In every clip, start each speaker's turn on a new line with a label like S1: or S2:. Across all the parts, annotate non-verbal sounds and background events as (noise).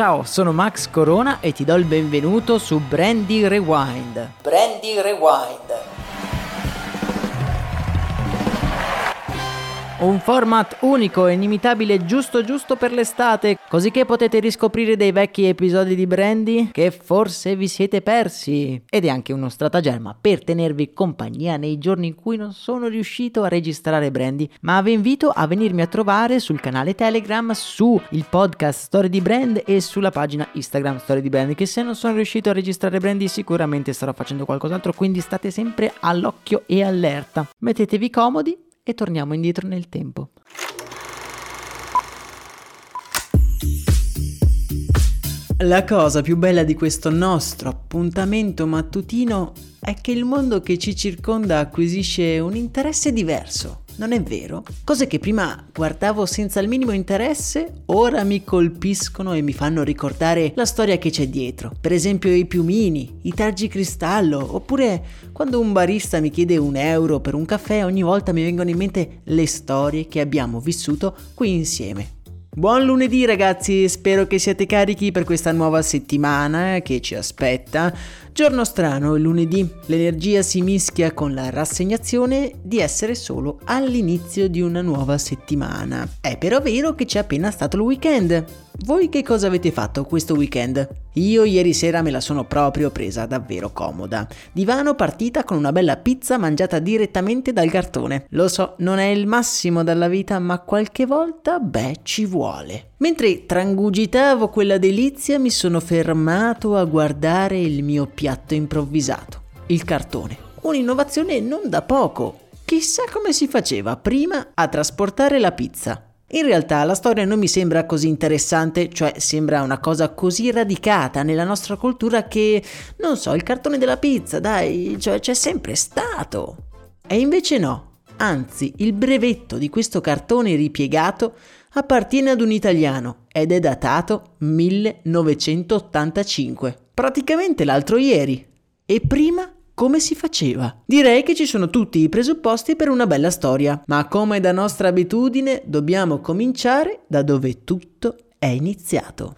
S1: Ciao, sono Max Corona e ti do il benvenuto su Brandy Rewind.
S2: Brandy Rewind
S1: Un format unico e inimitabile giusto giusto per l'estate, così che potete riscoprire dei vecchi episodi di Brandy che forse vi siete persi. Ed è anche uno stratagemma per tenervi compagnia nei giorni in cui non sono riuscito a registrare Brandy, ma vi invito a venirmi a trovare sul canale Telegram, su il podcast Story di Brand e sulla pagina Instagram Story di Brand, che se non sono riuscito a registrare Brandy sicuramente starò facendo qualcos'altro, quindi state sempre all'occhio e allerta. Mettetevi comodi e torniamo indietro nel tempo. La cosa più bella di questo nostro appuntamento mattutino è che il mondo che ci circonda acquisisce un interesse diverso non è vero? Cose che prima guardavo senza il minimo interesse, ora mi colpiscono e mi fanno ricordare la storia che c'è dietro. Per esempio i piumini, i targi cristallo, oppure quando un barista mi chiede un euro per un caffè, ogni volta mi vengono in mente le storie che abbiamo vissuto qui insieme. Buon lunedì ragazzi, spero che siate carichi per questa nuova settimana che ci aspetta. Giorno strano, il lunedì, l'energia si mischia con la rassegnazione di essere solo all'inizio di una nuova settimana. È però vero che c'è appena stato il weekend. Voi che cosa avete fatto questo weekend? Io ieri sera me la sono proprio presa davvero comoda. Divano partita con una bella pizza mangiata direttamente dal cartone. Lo so, non è il massimo dalla vita, ma qualche volta, beh, ci vuole. Mentre trangugitavo quella delizia, mi sono fermato a guardare il mio piatto improvvisato, il cartone. Un'innovazione non da poco. Chissà come si faceva prima a trasportare la pizza. In realtà la storia non mi sembra così interessante, cioè sembra una cosa così radicata nella nostra cultura che, non so, il cartone della pizza, dai, cioè c'è sempre stato. E invece no, anzi il brevetto di questo cartone ripiegato appartiene ad un italiano ed è datato 1985, praticamente l'altro ieri. E prima come si faceva? Direi che ci sono tutti i presupposti per una bella storia, ma come da nostra abitudine dobbiamo cominciare da dove tutto è iniziato.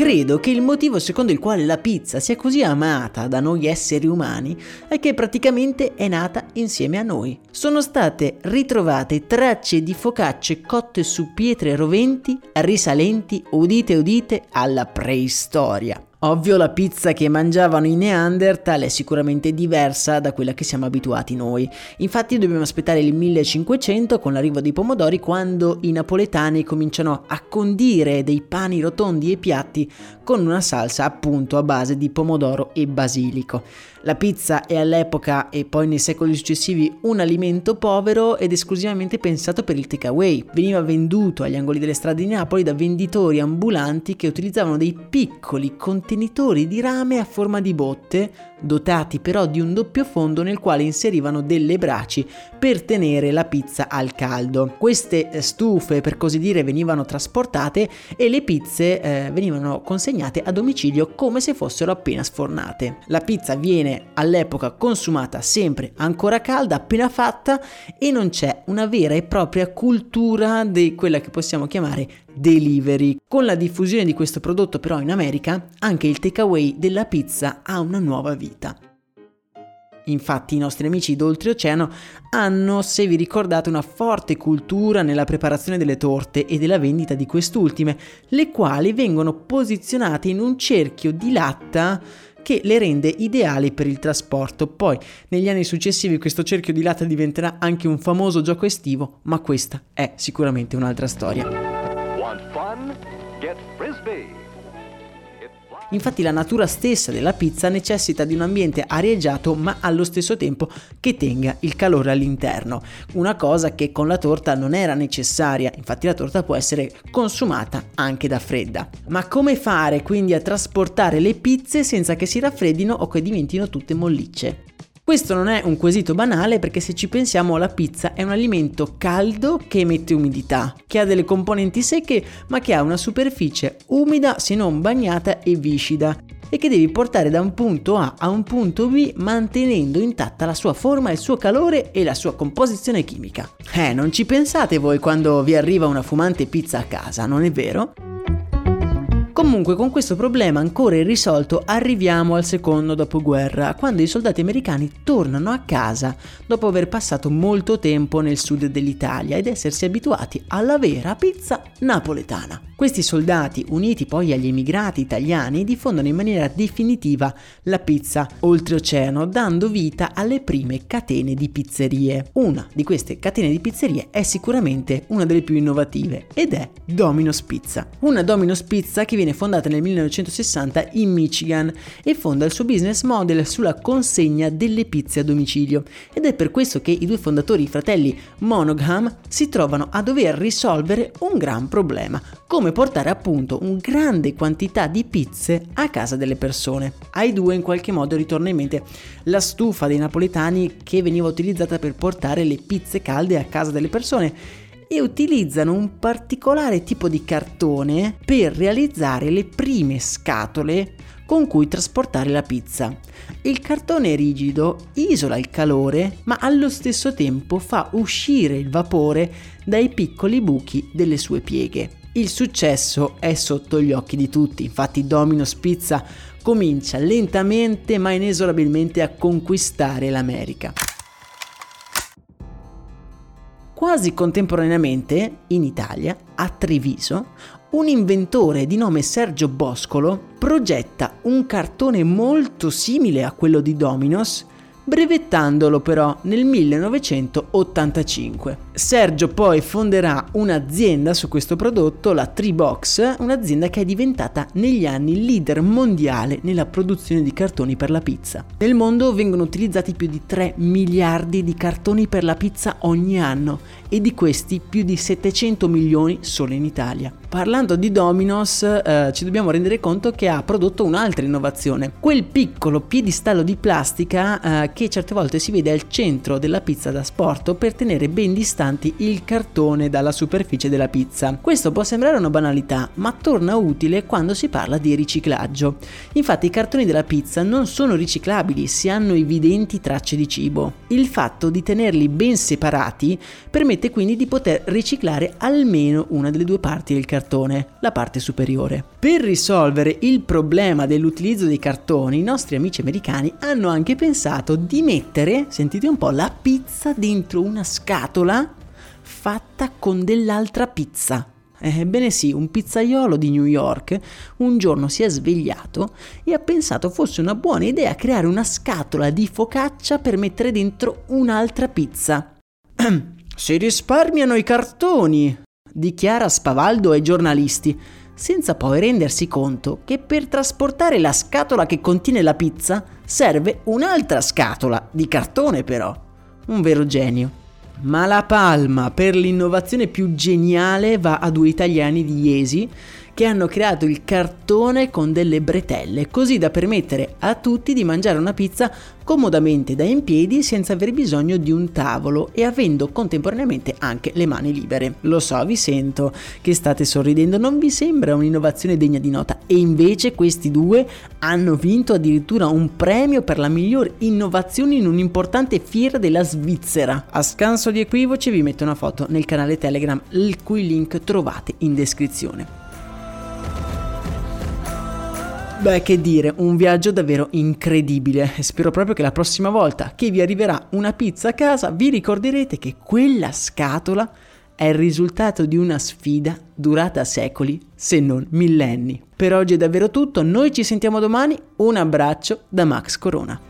S1: Credo che il motivo secondo il quale la pizza sia così amata da noi esseri umani è che praticamente è nata insieme a noi. Sono state ritrovate tracce di focacce cotte su pietre roventi risalenti, udite udite, alla preistoria. Ovvio la pizza che mangiavano i Neanderthal è sicuramente diversa da quella che siamo abituati noi. Infatti dobbiamo aspettare il 1500 con l'arrivo dei pomodori quando i napoletani cominciano a condire dei pani rotondi e piatti con una salsa appunto a base di pomodoro e basilico. La pizza è all'epoca e poi nei secoli successivi un alimento povero ed esclusivamente pensato per il takeaway. Veniva venduto agli angoli delle strade di Napoli da venditori ambulanti che utilizzavano dei piccoli contenitori di rame a forma di botte dotati però di un doppio fondo nel quale inserivano delle braci per tenere la pizza al caldo. Queste eh, stufe, per così dire, venivano trasportate e le pizze eh, venivano consegnate a domicilio come se fossero appena sfornate. La pizza viene all'epoca consumata sempre ancora calda, appena fatta e non c'è una vera e propria cultura di quella che possiamo chiamare delivery. Con la diffusione di questo prodotto però in America, anche il takeaway della pizza ha una nuova vita. Infatti i nostri amici d'oltreoceano hanno, se vi ricordate, una forte cultura nella preparazione delle torte e della vendita di quest'ultime, le quali vengono posizionate in un cerchio di latta che le rende ideali per il trasporto. Poi negli anni successivi questo cerchio di latta diventerà anche un famoso gioco estivo, ma questa è sicuramente un'altra storia. Infatti la natura stessa della pizza necessita di un ambiente arieggiato ma allo stesso tempo che tenga il calore all'interno, una cosa che con la torta non era necessaria, infatti la torta può essere consumata anche da fredda. Ma come fare quindi a trasportare le pizze senza che si raffreddino o che diventino tutte mollicce? Questo non è un quesito banale perché se ci pensiamo la pizza è un alimento caldo che emette umidità, che ha delle componenti secche ma che ha una superficie umida se non bagnata e viscida e che devi portare da un punto A a un punto B mantenendo intatta la sua forma, il suo calore e la sua composizione chimica. Eh, non ci pensate voi quando vi arriva una fumante pizza a casa, non è vero? Comunque con questo problema ancora irrisolto arriviamo al secondo dopoguerra, quando i soldati americani tornano a casa dopo aver passato molto tempo nel sud dell'Italia ed essersi abituati alla vera pizza napoletana. Questi soldati, uniti poi agli emigrati italiani, diffondono in maniera definitiva la pizza oltreoceano, dando vita alle prime catene di pizzerie. Una di queste catene di pizzerie è sicuramente una delle più innovative ed è Domino's Pizza. Una Domino's Pizza che viene fondata nel 1960 in Michigan e fonda il suo business model sulla consegna delle pizze a domicilio. Ed è per questo che i due fondatori, i fratelli Monogam, si trovano a dover risolvere un gran problema, come come portare appunto un grande quantità di pizze a casa delle persone. Ai due in qualche modo ritorna in mente la stufa dei napoletani che veniva utilizzata per portare le pizze calde a casa delle persone e utilizzano un particolare tipo di cartone per realizzare le prime scatole con cui trasportare la pizza. Il cartone rigido isola il calore ma allo stesso tempo fa uscire il vapore dai piccoli buchi delle sue pieghe. Il successo è sotto gli occhi di tutti, infatti Domino's Pizza comincia lentamente ma inesorabilmente a conquistare l'America. Quasi contemporaneamente, in Italia, a Treviso, un inventore di nome Sergio Boscolo progetta un cartone molto simile a quello di Domino's brevettandolo però nel 1985. Sergio poi fonderà un'azienda su questo prodotto, la Treebox, un'azienda che è diventata negli anni leader mondiale nella produzione di cartoni per la pizza. Nel mondo vengono utilizzati più di 3 miliardi di cartoni per la pizza ogni anno e di questi più di 700 milioni solo in Italia. Parlando di Domino's eh, ci dobbiamo rendere conto che ha prodotto un'altra innovazione, quel piccolo piedistallo di plastica eh, che certe volte si vede al centro della pizza da sport per tenere ben distanti il cartone dalla superficie della pizza. Questo può sembrare una banalità, ma torna utile quando si parla di riciclaggio. Infatti i cartoni della pizza non sono riciclabili se hanno evidenti tracce di cibo. Il fatto di tenerli ben separati permette quindi di poter riciclare almeno una delle due parti del cartone la parte superiore. Per risolvere il problema dell'utilizzo dei cartoni, i nostri amici americani hanno anche pensato di mettere, sentite un po', la pizza dentro una scatola fatta con dell'altra pizza. Ebbene sì, un pizzaiolo di New York un giorno si è svegliato e ha pensato fosse una buona idea creare una scatola di focaccia per mettere dentro un'altra pizza. (clears throat) si risparmiano i cartoni, dichiara spavaldo ai giornalisti, senza poi rendersi conto che per trasportare la scatola che contiene la pizza serve un'altra scatola, di cartone però. Un vero genio. Ma la palma per l'innovazione più geniale va a due italiani di Iesi che hanno creato il cartone con delle bretelle, così da permettere a tutti di mangiare una pizza comodamente da in piedi senza aver bisogno di un tavolo e avendo contemporaneamente anche le mani libere. Lo so, vi sento che state sorridendo, non vi sembra un'innovazione degna di nota? E invece questi due hanno vinto addirittura un premio per la miglior innovazione in un'importante fiera della Svizzera. A scanso di equivoci vi metto una foto nel canale Telegram, il cui link trovate in descrizione. Beh, che dire, un viaggio davvero incredibile spero proprio che la prossima volta che vi arriverà una pizza a casa vi ricorderete che quella scatola è il risultato di una sfida durata secoli, se non millenni. Per oggi è davvero tutto, noi ci sentiamo domani, un abbraccio da Max Corona.